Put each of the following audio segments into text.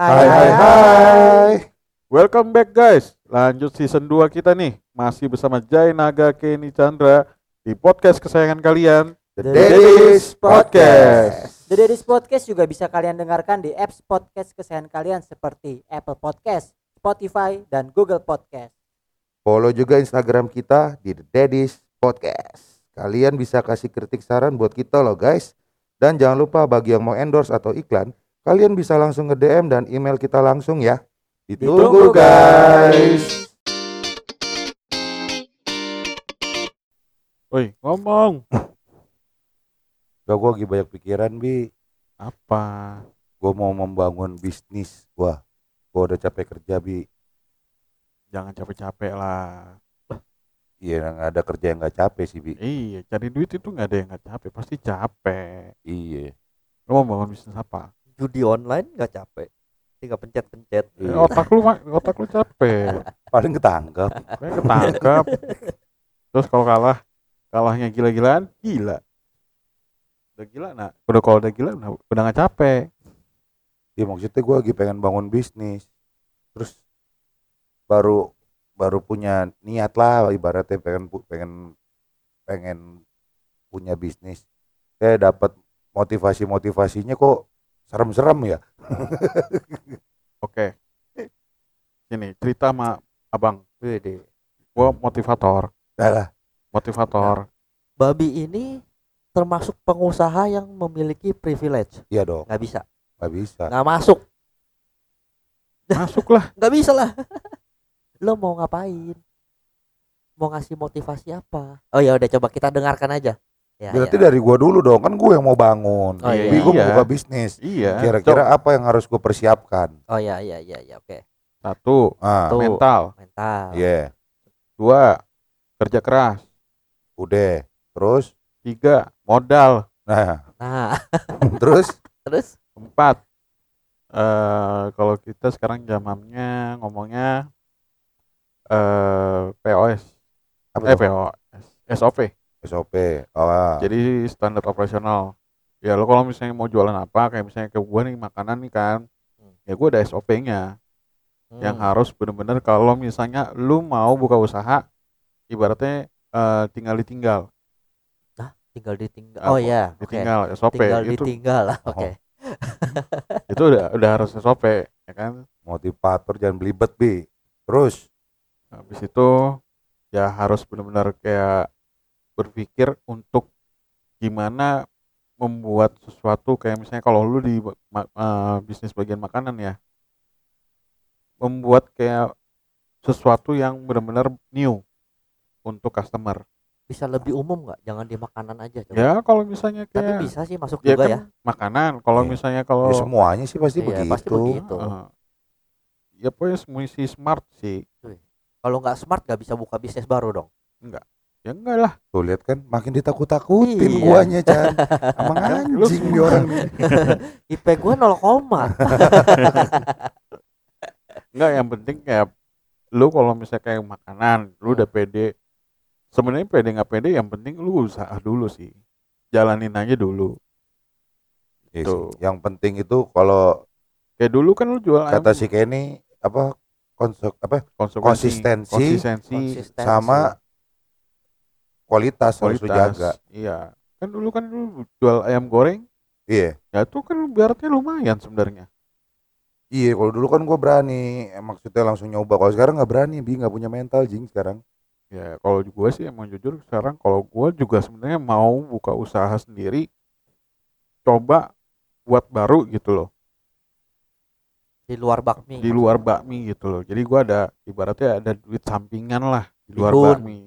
Hai hai hai. Welcome back guys. Lanjut season 2 kita nih. Masih bersama Jai Naga Kenny Chandra di podcast kesayangan kalian The Daddy's Podcast. The Daddy's Podcast juga bisa kalian dengarkan di apps podcast kesayangan kalian seperti Apple Podcast, Spotify, dan Google Podcast. Follow juga Instagram kita di The Daddy's Podcast. Kalian bisa kasih kritik saran buat kita loh guys. Dan jangan lupa bagi yang mau endorse atau iklan, kalian bisa langsung nge DM dan email kita langsung ya. Ditunggu guys. Woi ngomong Gak gue lagi banyak pikiran bi. Apa Gue mau membangun bisnis gua. Gue udah capek kerja bi. Jangan capek-capek lah Iya nggak ada kerja yang nggak capek sih bi. Iya cari duit itu nggak ada yang nggak capek Pasti capek Iya. Lo mau bangun bisnis apa? Judi online nggak capek tinggal pencet-pencet Eh, Iya. otak lu otak lu capek Paling ketangkep. Kayak ketangkap Terus kalau kalah Kalahnya gila-gilaan Gila Udah gila nah Udah kalau udah gila udah, udah gak capek Iya maksudnya gue lagi pengen bangun bisnis. Terus baru baru punya niat lah ibaratnya pengen pengen pengen punya bisnis. Saya dapat motivasi motivasinya kok serem-serem ya. Oke. Ini cerita sama abang. Wede. Gua motivator. Dah lah. Motivator. Babi ini termasuk pengusaha yang memiliki privilege. Iya dong. nggak bisa. Gak bisa. nggak masuk. Masuk lah nggak bisa lah. Lo mau ngapain? Mau ngasih motivasi apa? Oh ya udah coba kita dengarkan aja ya, Berarti ya. dari gua dulu dong kan gue yang mau bangun. Oh, iya. gue mau Iya. buka bisnis. Iya Kira-kira apa yang harus gue persiapkan? oh ya ya ya ya oke Satu Ah, Tuh. Mental mental iya. Dua Kerja keras Udah. Terus Tiga Modal nah, nah terus terus Empat eh Kalau kita sekarang zamannya Ngomongnya eh POS apa Eh? POS SOP SOP. Oh, Jadi standar operasional. Ya lo kalau misalnya mau jualan apa, kayak misalnya ke gua nih makanan nih kan, Hmm. ya gua ada SOP-nya yang Hmm. harus bener-bener kalau misalnya lu mau buka usaha, ibaratnya eh, tinggal ditinggal, tinggal ditinggal Apa? oh ya ditinggal SOP tinggal itu ditinggal lah oke itu udah udah harus SOP ya kan. motivator jangan belibet bi. Terus Habis itu ya harus benar-benar kayak berpikir untuk gimana membuat sesuatu kayak misalnya kalau lu di ma- eh, bisnis bagian makanan ya membuat kayak sesuatu yang benar-benar new untuk customer. bisa lebih umum nggak jangan di makanan aja coba Ya kalau misalnya tapi kayak bisa sih masuk ya juga kan ya makanan, kalau Iya. misalnya kalau ya semuanya sih pasti Iya, begitu. pasti begitu. eh, ya pokoknya mesti smart sih. kalau nggak smart nggak bisa buka bisnis baru dong Ya enggak lah. Tuh lihat kan makin ditakut-takutin Iya. guanya Chan. Emang anjing nih orang nih. IP gua 0 koma Enggak, yang penting kayak lu kalau misalnya kayak makanan, lu udah pede. Sebenarnya pede nggak pede, yang penting lu usaha dulu sih. Jalanin aja dulu. Iya Tuh. Yang penting itu kalau Kayak dulu kan lu jual ayam kata si Kenny apa konsep apa konsistensi konsistensi, Konsistensi. sama kualitas, harus kualitas. jaga. Iya. Kan dulu kan lu jual ayam goreng, Iya. ya itu kan beratnya lumayan sebenarnya. Iya, kalau dulu kan gua berani, maksudnya langsung nyoba. Kalau sekarang nggak berani, bi nggak punya mental jing sekarang. Ya kalau gue sih emang jujur sekarang kalau gue juga sebenarnya mau buka usaha sendiri, coba buat baru gitu loh. di luar bakmi di luar bakmi gitu loh. Jadi gua ada ibaratnya ada duit sampingan lah di luar Bihun. bakmi.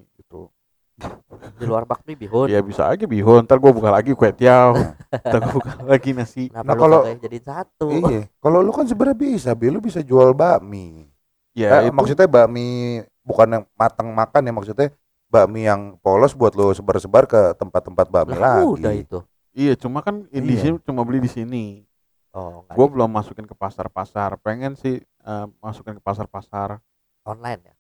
Di luar bakmi bihun Ya bisa aja bihun, ntar gua buka lagi kue tiaw, ntar gua buka lagi nasi. kenapa Nah, lu kalau- jadi satu Iya, kalau lu kan sebenarnya bisa, bi lu bisa jual bakmi. Ya Eh, itu maksudnya bakmi bukan yang matang makan ya maksudnya bakmi yang polos buat lo sebar-sebar ke tempat-tempat bakmi lah lagi. udah itu iya cuma kan di Iya. sini cuma beli di sini. oh di- belum masukin ke pasar-pasar. Pengen sih eh, masukin ke pasar-pasar. online ya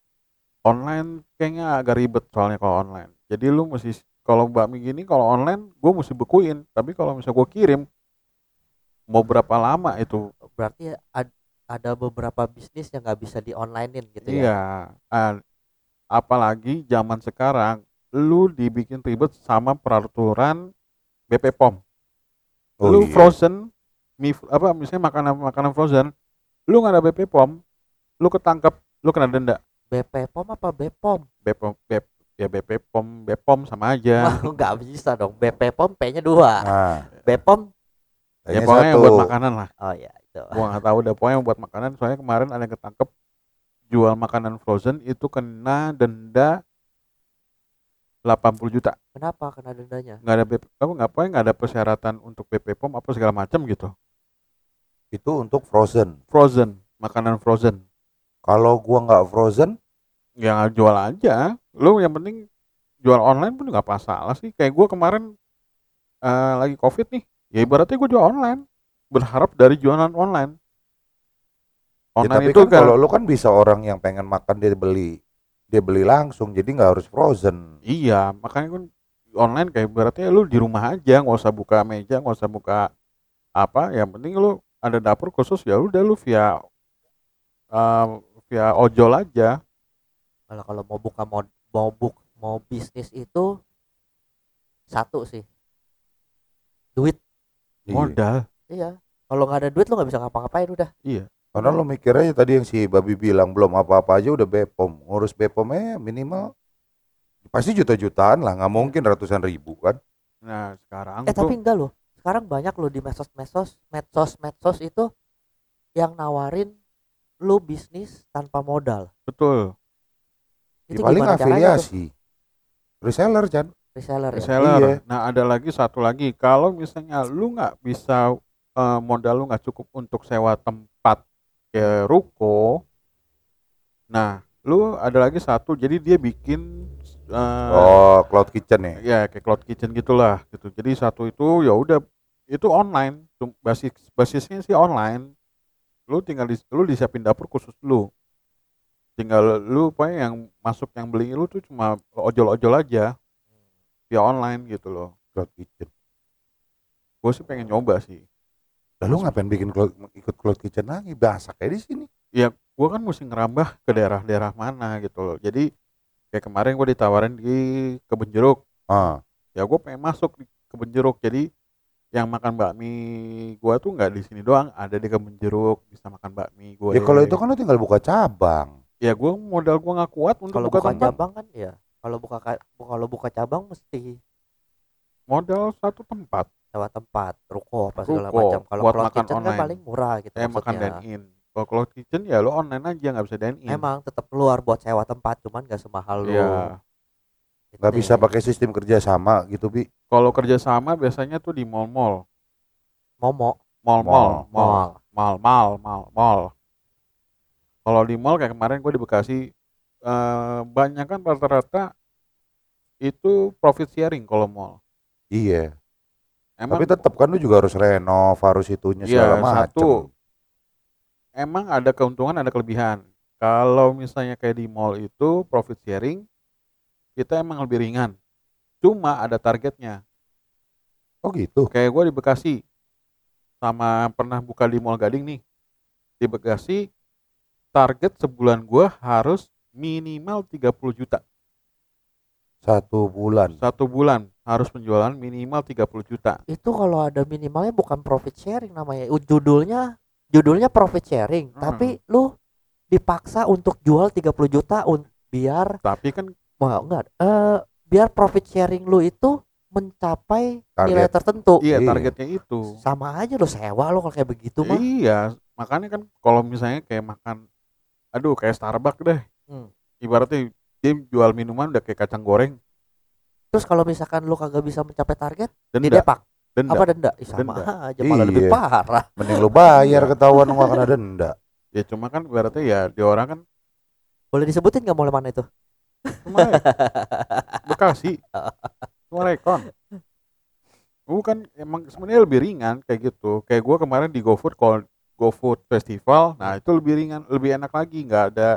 Online kayaknya agak ribet soalnya kalau online. Jadi lu mesti kalau bakmi gini kalau online gue mesti bekuin. Tapi kalau misalnya gue kirim mau berapa lama itu berarti ad- ada beberapa bisnis yang nggak bisa di onlinein gitu ya Iya. Apalagi zaman sekarang lu dibikin ribet sama peraturan BP POM. Oh lu iya. frozen mie apa misalnya makanan makanan frozen, lu nggak ada BP POM, lu ketangkep, lu kena denda. BP POM apa BPOM BP BP ya BP POM, BPOM sama aja. Wah, nggak bisa dong BP POM P nya dua Nah, BPOM ya pokoknya satu. buat makanan lah. oh ya itu Gua nggak tahu deh pokoknya buat makanan. Soalnya kemarin ada yang ketangkep jual makanan frozen itu kena denda 80 juta. kenapa kena dendanya nggak ada BP, apa nggak apa nggak ada persyaratan untuk BP POM apa segala macam gitu Itu untuk frozen. frozen makanan frozen Kalau gua nggak frozen, ya nggak jual aja lu yang penting jual online pun nggak masalah sih. Kayak gua kemarin eh, lagi covid nih ya ibaratnya gua jual online berharap dari jualan online. Ya online tapi itu kan kan kalau lu kan bisa orang yang pengen makan dia beli dia beli langsung jadi nggak harus frozen. iya makanya kan online kayak berarti lu di rumah aja nggak usah buka meja nggak usah buka apa yang penting lu ada dapur khusus ya udah lu via eh, via ojol aja. Kalau kalau mau buka mau mau buk mau bisnis itu satu sih. Duit. Iya. modal. Iya. Kalau nggak ada duit lo nggak bisa ngapa-ngapain udah. Iya. Karena lu mikir aja tadi yang si Babi bilang belum apa-apa aja udah Bepom. Ngurus Bepomnya minimal pasti juta-jutaan lah, nggak mungkin ratusan ribu kan. nah sekarang eh tuh tapi enggak loh sekarang banyak loh di medsos medsos medsos medsos itu yang nawarin lu bisnis tanpa modal. Betul Ya, itu paling afiliasi. Reseller kan. reseller ya? Reseller. Iya. nah ada lagi satu lagi. Kalau misalnya lu nggak bisa eh, modal lu nggak cukup untuk sewa tempat ke ruko nah lu ada lagi satu. Jadi dia bikin eh, Oh, cloud kitchen ya. ya kayak cloud kitchen gitulah gitu. Jadi satu itu ya udah itu online. Basis basisnya sih online. Lu tinggal di, lu disiapin dapur khusus lu tinggal lu pokoknya yang masuk yang beli lu tuh cuma ojol-ojol aja. Via online gitu loh Cloud kitchen. gue sih pengen nyoba sih. Lalu ngapain bikin cloud, ikut cloud kitchen lagi? Bahasa kayak di sini. gue kan mesti ngerambah ke daerah-daerah mana gitu loh. Jadi kayak kemarin gue ditawarin di kebun jeruk. Ah, ya gue pengen masuk di kebun jeruk. Jadi yang makan bakmi gue tuh nggak di sini doang. Ada di kebun jeruk bisa makan bakmi gue ya kalau itu kan lu tinggal buka cabang. Ya gue modal gue nggak kuat untuk kalau buka, buka tempat. cabang kan ya. Kalau buka ka- kalau buka cabang mesti modal satu tempat. Sewa tempat ruko apa segala Ruko, macam. Kalau buat makan kitchen kan online. paling murah gitu eh makan dine in kalau cloud kitchen ya lo online aja nggak bisa dine in emang tetap keluar buat sewa tempat cuman gak semahal lu Iya. Gitu Nggak bisa pakai sistem kerja sama gitu, Bi. kalau kerjasama biasanya tuh di mall-mall. Momo. Mall-mall Mall. mall. Mall mall mall mall kalau di mall kayak kemarin gue di Bekasi eh, banyak kan rata-rata itu profit sharing kalau mall Iya. emang Tapi tetap kan lu juga harus renov, harus itunya Iya, segala macam. satu. emang ada keuntungan ada kelebihan kalau misalnya kayak di mall itu profit sharing kita emang lebih ringan cuma ada targetnya Oh gitu. kayak gue di Bekasi sama pernah buka di Mall Gading nih di Bekasi target sebulan gue harus minimal 30 juta Satu bulan. satu bulan harus penjualan minimal 30 juta itu kalau ada minimalnya bukan profit sharing namanya U- judulnya judulnya profit sharing Hmm. tapi lu dipaksa untuk jual 30 juta un biar tapi kan wah enggak eh biar profit sharing lu itu mencapai nilai Target. tertentu iya Iya. targetnya itu sama aja lo sewa lo kalau kayak begitu mah iya makanya kan kalau misalnya kayak makan aduh kayak Starbucks deh. Hmm. ibaratnya dia jual minuman udah kayak kacang goreng. Terus kalau misalkan lu kagak bisa mencapai target denda. didepak denda. Apa denda? Ih, sama Denda. aja malah lebih Iya. parah. Mending lu bayar ketahuan lu nggak kena denda. ya cuma kan ibaratnya ya di orang kan boleh disebutin nggak mulai mana itu? Cuma Bekasi. Rekon bukan emang sebenarnya lebih ringan kayak gitu. Kayak gua kemarin di GoFood kalau GoFood Festival. Nah itu lebih ringan lebih enak lagi. Nggak ada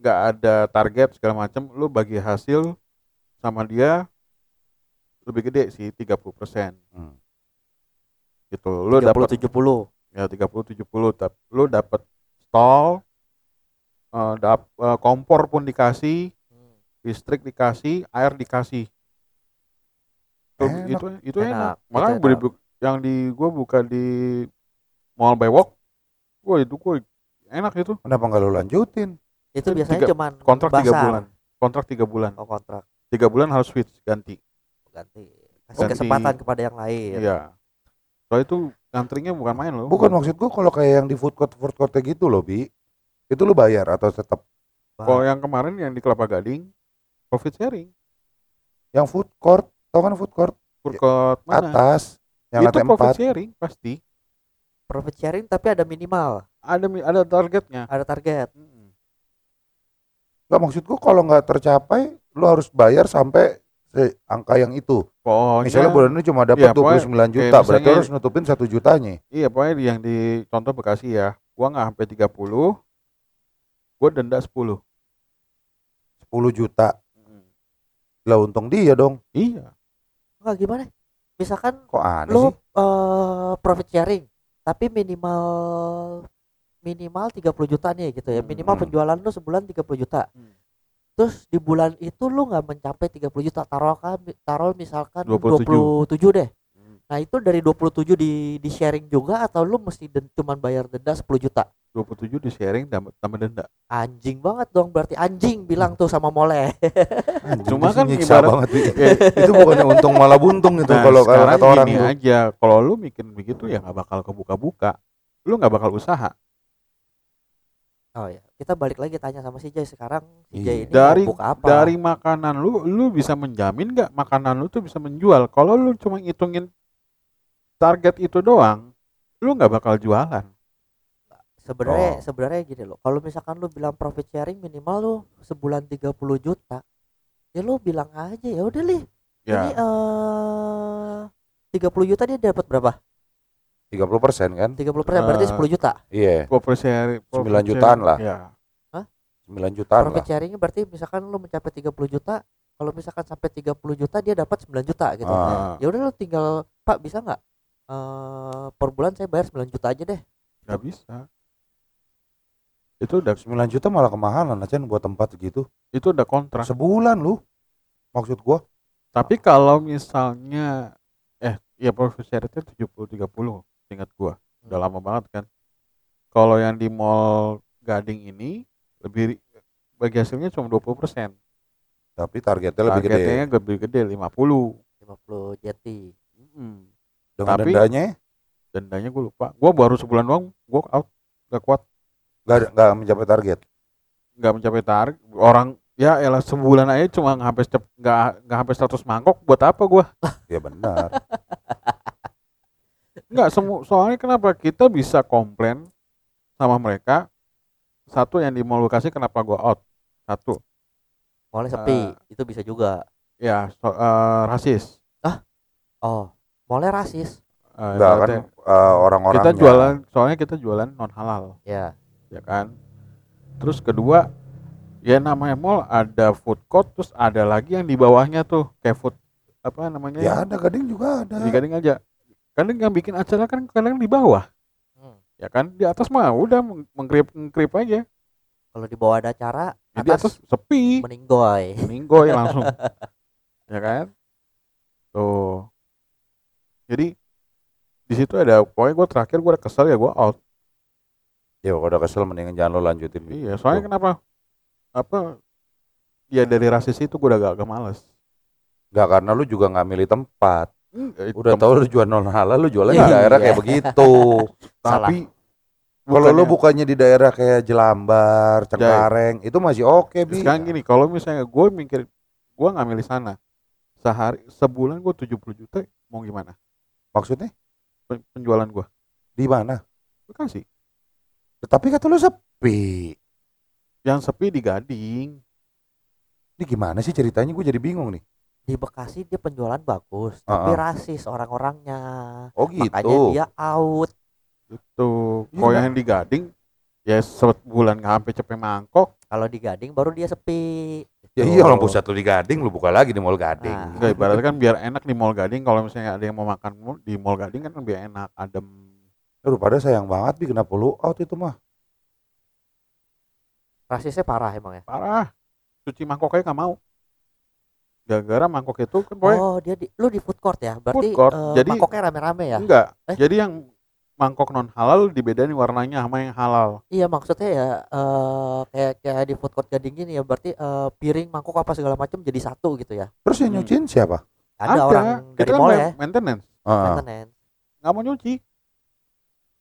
nggak ada target segala macam lu bagi hasil sama dia lebih gede sih 30% Hmm. gitu. Lu dapat 30 70 ya 30 70 tapi lu dapat stall eh, dap, eh, kompor pun dikasih Hmm. listrik dikasih air dikasih. Tuh, Enak. itu itu Enak, enak, itu makanya enak. yang di gua buka di mall Bewok gua itu gua enak itu. Kenapa nggak lu lanjutin? itu Kan biasanya tiga- cuman kontrak tiga bulan. Kontrak tiga bulan. Oh kontrak. Tiga bulan harus switch ganti. Ganti. Kasih Ganti. kesempatan kepada yang lain. Iya. Soalnya itu ngantrinya bukan main loh. Bukan maksud gua kalau kayak yang di food court food court gitu loh, Bi. Itu lu bayar atau tetap kalau yang kemarin yang di Kelapa Gading profit sharing. Yang food court, tau kan food court? Food court mana? Atas yang itu lantai profit 4. sharing pasti profit sharing tapi ada minimal ada ada targetnya ada target Mm. Enggak maksud gua kalau nggak tercapai lu harus bayar sampai se- angka yang itu. pokoknya Misalnya bulan ini cuma dapat Iya, pokoknya 29 juta, kayak berarti misalnya- harus nutupin satu jutanya. iya pokoknya yang di contoh Bekasi ya gua nggak sampai 30 gua denda 10 10 juta. Mm. Lah untung dia dong. iya enggak gimana misalkan Kok aneh lu sih? eh, profit sharing tapi minimal minimal 30 juta nih gitu ya minimal Hmm. penjualan lu sebulan 30 juta Hmm. terus di bulan itu lu nggak mencapai 30 juta taruh kan taruh misalkan 27. 27 deh Hmm. Nah itu dari 27 di di sharing juga atau lu mesti den, cuman bayar denda 10 juta? 27 di sharing tambah, denda. Anjing banget dong berarti anjing bilang tuh sama mole. Anjing, Cuma kan ibarat- banget. Ya, itu bukannya untung malah buntung itu nah, kalau kata orang gini tuh. aja kalau lu bikin begitu ya nggak bakal kebuka-buka. Lu nggak bakal usaha. Oh ya kita balik lagi tanya sama si Jay sekarang. Si Iya. Jay ini Dari- apa? dari makanan lu lu bisa menjamin nggak makanan lu tuh bisa menjual? Kalau lu cuma ngitungin target itu doang lu nggak bakal jualan sebenarnya Oh. sebenarnya gini loh kalau misalkan lu bilang profit sharing minimal lu sebulan 30 juta ya lu bilang aja ya udah li ini ya eh 30 juta dia dapat berapa 30 persen kan? 30 persen berarti Eh, 10 juta Iya, profit sharing profit 9 jutaan sharing, lah. ya 9 jutaan profit lah. sharingnya berarti misalkan lu mencapai 30 juta kalau misalkan sampai 30 juta dia dapat 9 juta gitu Ah. ya udah lu tinggal pak bisa nggak eh per bulan saya bayar 9 juta aja deh nggak bisa itu udah 9 juta malah kemahalan Acen buat tempat segitu. itu udah kontrak Sebulan lu. Maksud gua tapi kalau misalnya eh ya profit sharing itu 70 30 ingat gua udah Hmm. lama banget kan kalau yang di mall Gading ini lebih bagi hasilnya cuma 20 persen tapi targetnya lebih gede. targetnya lebih gede 50 50 jeti Mm. Dengan tapi- dendanya? Dendanya gue lupa. Gue baru sebulan doang gue out. Gak kuat. Nggak nggak mencapai target. nggak mencapai target. Orang ya elah sebulan aja cuma nggak sampai cep- nggak nggak sampai 100 mangkok. Buat apa gue Ya benar. nggak semua soalnya kenapa kita bisa komplain sama mereka? Satu yang di mall Bekasi kenapa gue out? Satu. Mulai sepi. Eh. itu bisa juga. ya so- eh, rasis. Oh mulai rasis. Eh, Enggak kan eh, orang-orangnya. kita jualan soalnya kita jualan non halal ya ya kan? Terus kedua ya namanya mall ada food court terus ada lagi yang di bawahnya tuh kayak food apa namanya? Ya ada gading juga ada. di gading aja. Kadang yang bikin acara kan kadang di bawah. Hmm. ya kan? Di atas mah udah meng- mengkrip mengkrip aja. Kalau di bawah ada acara Ya, di atas sepi. meninggoy. Meninggoy langsung. Ya kan? Tuh jadi di situ ada pokoknya gue terakhir gue udah kesel ya gue out Ya kalau udah kesel mendingan jangan lo lanjutin. iya soalnya kenapa apa ya dari rasis itu gue udah gak, agak males Enggak karena lu juga nggak milih tempat. Enggak, Udah tem- tahu lu jual non halal lu jualnya Iya. di daerah kayak begitu. tapi Kalau lu bukannya- di daerah kayak Jelambar, Cengkareng, itu masih oke, Bi. sekarang gini kalau misalnya gue mikir gue nggak milih sana sehari sebulan gue 70 juta mau gimana Maksudnya Pen- penjualan gue di mana? Bekasi Tapi kata lu sepi. yang sepi di Gading Ini gimana sih ceritanya? Gue jadi bingung nih. di Bekasi dia penjualan bagus tapi Uh-uh. rasis orang-orangnya Oh gitu. makanya dia out itu kalau Bang. yang di Gading ya sebulan nggak sampai cepet mangkok kalau di Gading baru dia sepi Ya iya orang pusat lu di Gading, lu buka lagi di Mall Gading. Nah. Enggak ibaratnya kan biar enak di Mall Gading. Kalau misalnya ada yang mau makan di Mall Gading kan biar enak adem. Aduh, pada sayang banget bi kenapa lu out itu mah? rasisnya parah emang ya? Parah. Cuci mangkoknya nggak mau. Gara-gara mangkok itu kan boy oh dia di lu di food court ya? Berarti Food court, eh, jadi- mangkoknya rame-rame ya? Enggak Eh? jadi yang mangkok non halal dibedain warnanya sama yang halal Iya maksudnya ya eh kayak kayak di food court gading gini ya berarti eh, piring mangkok apa segala macam jadi satu gitu ya. Terus yang Hmm. nyuciin siapa? Ada, orang dari kita kan mall ma- ya, maintenance Ah, maintenance. nggak mau nyuci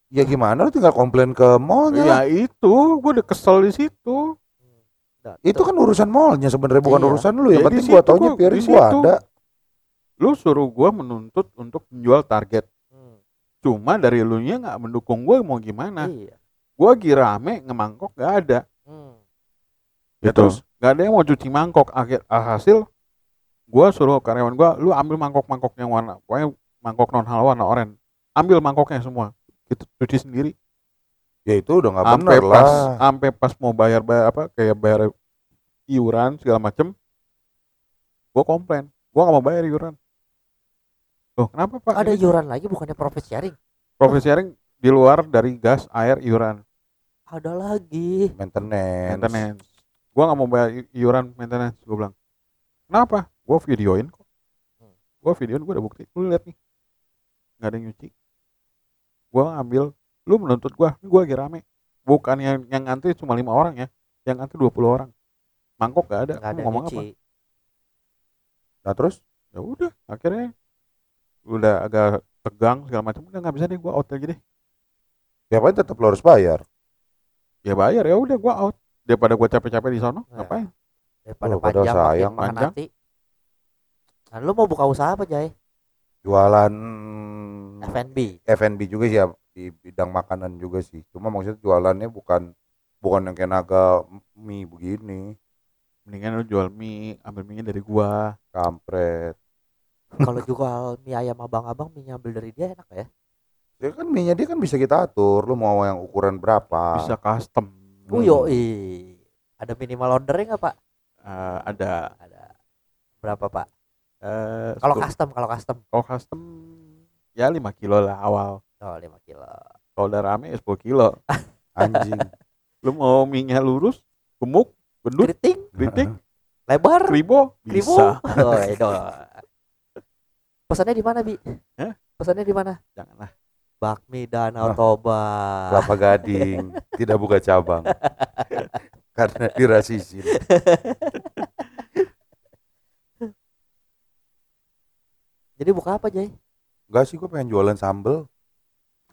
ya gimana lu tinggal komplain ke mallnya lah. ya itu gue udah kesel di situ Nah, Itu kan urusan mallnya sebenarnya bukan Iya. urusan lu. Yang Ya, penting gua taunya gua- piring di gua situ. ada. lu suruh gue menuntut untuk menjual target cuma dari lu nya nggak mendukung gue mau gimana? Iya. gue lagi rame ngemangkok nggak ada. Hmm. Ya, gitu terus? nggak ada yang mau cuci mangkok. Akhir hasil gue suruh karyawan gue lu ambil mangkok-mangkok yang warna pokoknya mangkok non halal warna oranye. Ambil mangkoknya semua. Gitu cuci sendiri. Ya itu udah nggak pas lah. sampai pas mau bayar bayar apa kayak bayar iuran segala macem gue komplain. Gue nggak mau bayar iuran loh kenapa pak? Ada Ini iuran lagi bukannya profit sharing? profit sharing di luar dari gas air iuran Ada lagi. Maintenance. maintenance. Gue nggak mau bayar iuran maintenance gue bilang. Kenapa? Gue videoin kok. Hmm. gue videoin gue udah bukti. Lu lihat nih. Nggak ada yang nyuci. Gue ambil lu menuntut gue gue lagi rame. Bukan yang yang ngantri cuma lima orang ya. Yang ngantri 20 orang. Mangkok gak ada, Nggak ada ngomong nyuci. apa? Nah terus? Ya udah akhirnya udah agak tegang segala macam udah nggak bisa deh gue out lagi deh ya paling tetap lu harus bayar. ya bayar ya udah gue out daripada gue capek-capek di sono Nah. ngapain Daripada Oh, padahal panjang makin sayang, makan panjang. hati. Nah, lu mau buka usaha apa, Jay? Jualan F&B. F&B juga sih ya di bidang makanan juga sih. Cuma maksudnya jualannya bukan bukan yang kayak naga mie begini, mendingan lu jual mie ambil mie dari gua kampret. Kalau jual mie ayam abang-abang mie ambil dari dia enak ya? Ya kan mie-nya dia kan bisa kita atur, lu mau yang ukuran berapa. bisa custom Oh, Hmm. yoi. Ada minimal ordernya nggak, Pak? Eh, ada Ada. Berapa, Pak? eh Kalau sepuluh- custom, kalau custom. kalau custom ya 5 kilo lah awal Oh, 5 kilo. kalau udah rame ya 10 kilo Anjing. lu mau mie nya lurus gemuk gendut Keriting, kritik lebar, kribo kribo. bisa Oh, itu. Pesannya di mana, Bi? Hah? Pesannya di mana? janganlah Bakmi Danau Ah. Toba. Kelapa Gading tidak buka cabang. Karena dirasisin. Jadi buka apa, Jay? Enggak sih gue pengen jualan sambel.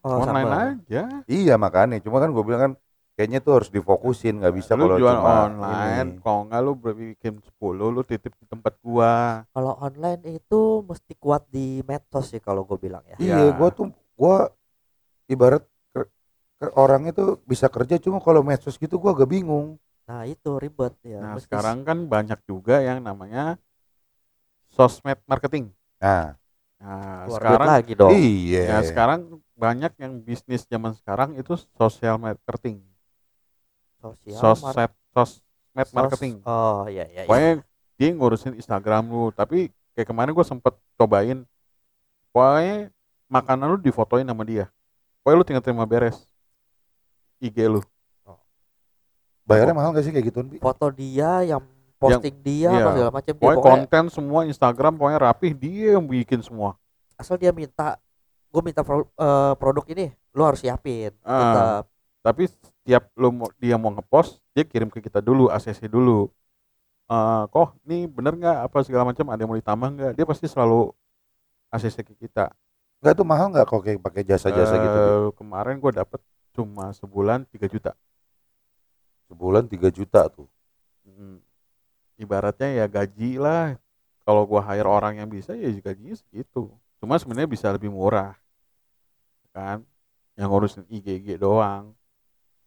Oh, online sambal. aja Iya makanya, cuma kan gue bilang kan kayaknya tuh harus difokusin, nggak bisa kalau jual cuma online ini. kalau enggak lu bikin 10 lu titip di tempat gua Kalau online itu mesti kuat di medsos sih kalau gue bilang ya. Iya, Ya. gue tuh gue ibarat ke, ke orang itu bisa kerja cuma kalau medsos gitu gue agak bingung. Nah itu ribet ya. nah Mesti- sekarang kan banyak juga yang namanya sosmed marketing Nah, nah keluar sekarang lagi dong. iya. Ya sekarang banyak yang bisnis zaman sekarang itu sosial marketing, Sosial sosmed, sosmed sos- marketing. Oh iya iya. iya. Pokoknya dia ngurusin Instagram lu, tapi kayak kemarin gue sempet cobain, pokoknya makanan lu difotoin sama dia, pokoknya lu tinggal terima beres IG lu. Bayarnya mahal gak sih kayak gituan, Bi? Foto dia yang posting dia iya. apa segala macam dia Pokoknya pokoknya konten semua Instagram pokoknya rapih dia yang bikin semua. asal dia minta gue minta pro- eh, produk ini lu harus siapin Ah. tetap Tapi setiap lu mau, dia mau ngepost, dia kirim ke kita dulu, ACC dulu. Eh, kok ini bener nggak apa segala macam ada yang mau ditambah nggak? Dia pasti selalu ACC ke kita. Enggak tuh mahal nggak kalau kayak pakai jasa-jasa gitu? Bi? Eh, Kemarin gue dapet cuma sebulan 3 juta. Sebulan 3 juta tuh. Hmm. Ibaratnya ya gaji lah. Kalau gua hire orang yang bisa ya gajinya segitu. Cuma sebenarnya bisa lebih murah. Kan? Yang ngurusin IGG doang.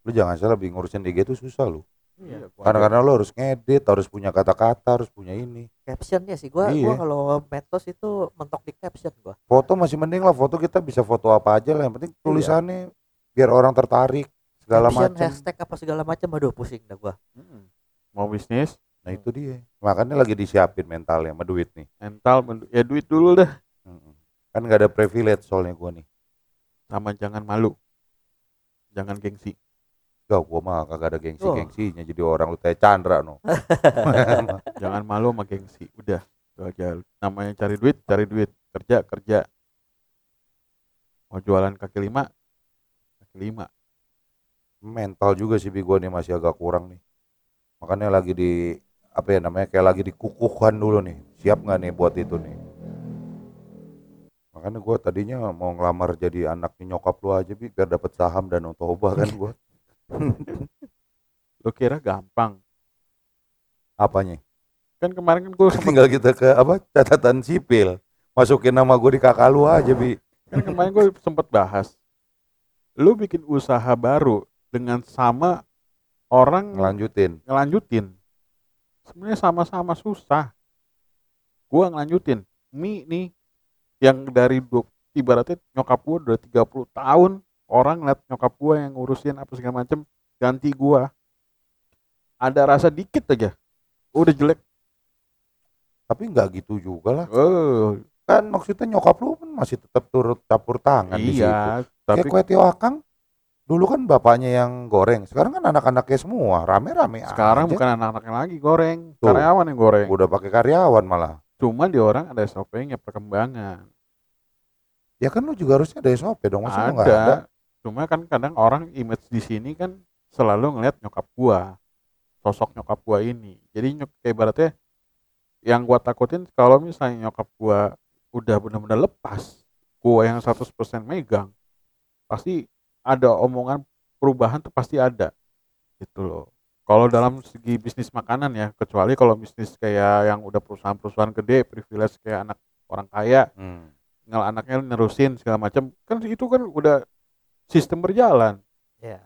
Lu jangan salah, Bi, ngurusin IG itu susah lu. Iya, gua Karena karena lu harus ngedit, harus punya kata-kata, harus punya ini. captionnya sih gue Iya. gua kalau medsos itu mentok di caption gue Foto masih mending lah, foto kita bisa foto apa aja lah. Yang penting tulisannya biar orang tertarik segala caption macam. hashtag apa segala macam aduh pusing dah gue Mm-mm. mau bisnis Nah itu dia. Makanya lagi disiapin mentalnya sama duit nih. mental men- ya duit dulu dah. Kan nggak ada privilege soalnya gua nih. sama jangan malu jangan gengsi Gak, gua mah kagak ada Oh. gengsi-gengsinya jadi orang lu teh Chandra no. jangan malu sama gengsi udah itu aja namanya cari duit cari duit kerja kerja mau jualan kaki lima kaki lima Mental juga sih bi gua nih masih agak kurang nih. Makanya lagi di apa ya namanya kayak lagi dikukuhkan dulu nih. Siap nggak nih buat itu nih? Makanya gua tadinya mau ngelamar jadi anaknya nyokap lu aja bi biar dapat saham dan toba kan gua. lo kira gampang Apanya? kan kemarin kan gue sempet Tinggal kita ke apa catatan sipil. Masukin nama gue di kakak lu aja bi. kan kemarin gue sempet bahas lu bikin usaha baru dengan sama orang Ngelanjutin. ngelanjutin sebenarnya sama-sama susah gua ngelanjutin mie nih yang dari ibaratnya nyokap gua udah 30 tahun orang ngeliat nyokap gua yang ngurusin apa segala macem ganti gua ada rasa dikit aja udah jelek Tapi nggak gitu juga lah. oh Kan maksudnya nyokap lu kan masih tetap turut campur tangan di situ. iya Kayak tapi kue Tio Akang dulu kan bapaknya yang goreng. Sekarang kan anak-anaknya semua rame-rame sekarang aja. bukan anak-anaknya lagi goreng Tuh. karyawan yang goreng udah pakai karyawan malah. cuma di orang ada SOP-nya perkembangan Ya kan lu juga harusnya ada SOP dong, masa lu nggak ada? Cuma kan kadang orang image di sini kan selalu ngeliat nyokap gua, sosok nyokap gua ini. Jadi nyok kayak ibaratnya yang gua takutin kalau misalnya nyokap gua udah benar-benar lepas, gua yang 100% megang, pasti ada omongan perubahan tuh pasti ada. Gitu loh. Kalau dalam segi bisnis makanan ya, kecuali kalau bisnis kayak yang udah perusahaan-perusahaan gede, privilege kayak anak orang kaya, Hmm. tinggal anaknya nerusin segala macam kan itu kan udah sistem berjalan ya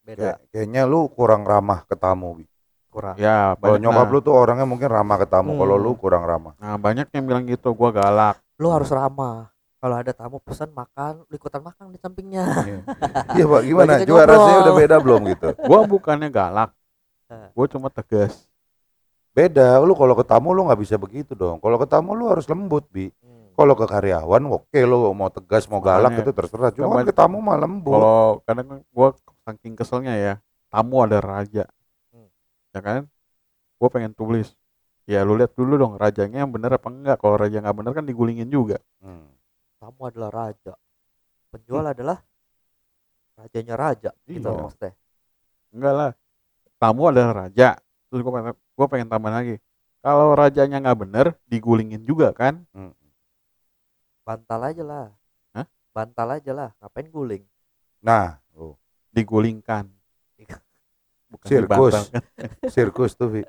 beda Kayak- kayaknya lu kurang ramah ke tamu. Bi. kurang ya Kalau banyak nyokap nah, lu tuh orangnya mungkin ramah ke tamu, kalau Hmm. lu kurang ramah. nah banyak yang bilang gitu gua galak lu harus ramah kalau ada tamu pesan makan lu ikutan makan di sampingnya Iya, Iya, Pak, gimana? Juga rasanya udah beda belum gitu? gua bukannya galak Eh. gua cuma tegas Beda, lu kalau ke tamu lu nggak bisa begitu dong. Kalau ke tamu lu harus lembut, Bi. Hmm. Kalau ke karyawan, oke lu mau tegas, mau galak Makanya, itu terserah. Cuma banyak- ke tamu mah lembut. kalau kadang kan gua saking keselnya ya tamu ada raja Hmm. ya kan gua pengen tulis ya lu lihat dulu dong rajanya yang bener apa enggak kalau raja nggak bener kan digulingin juga Hmm. tamu adalah raja penjual adalah rajanya raja gitu Iya. maksudnya enggak lah tamu adalah raja terus gua pengen gua pengen tambah lagi kalau rajanya nggak bener digulingin juga kan Hmm. Bantal aja lah Hah? bantal aja lah ngapain guling Nah, oh, digulingkan bukan Sirkus. sirkus tuh.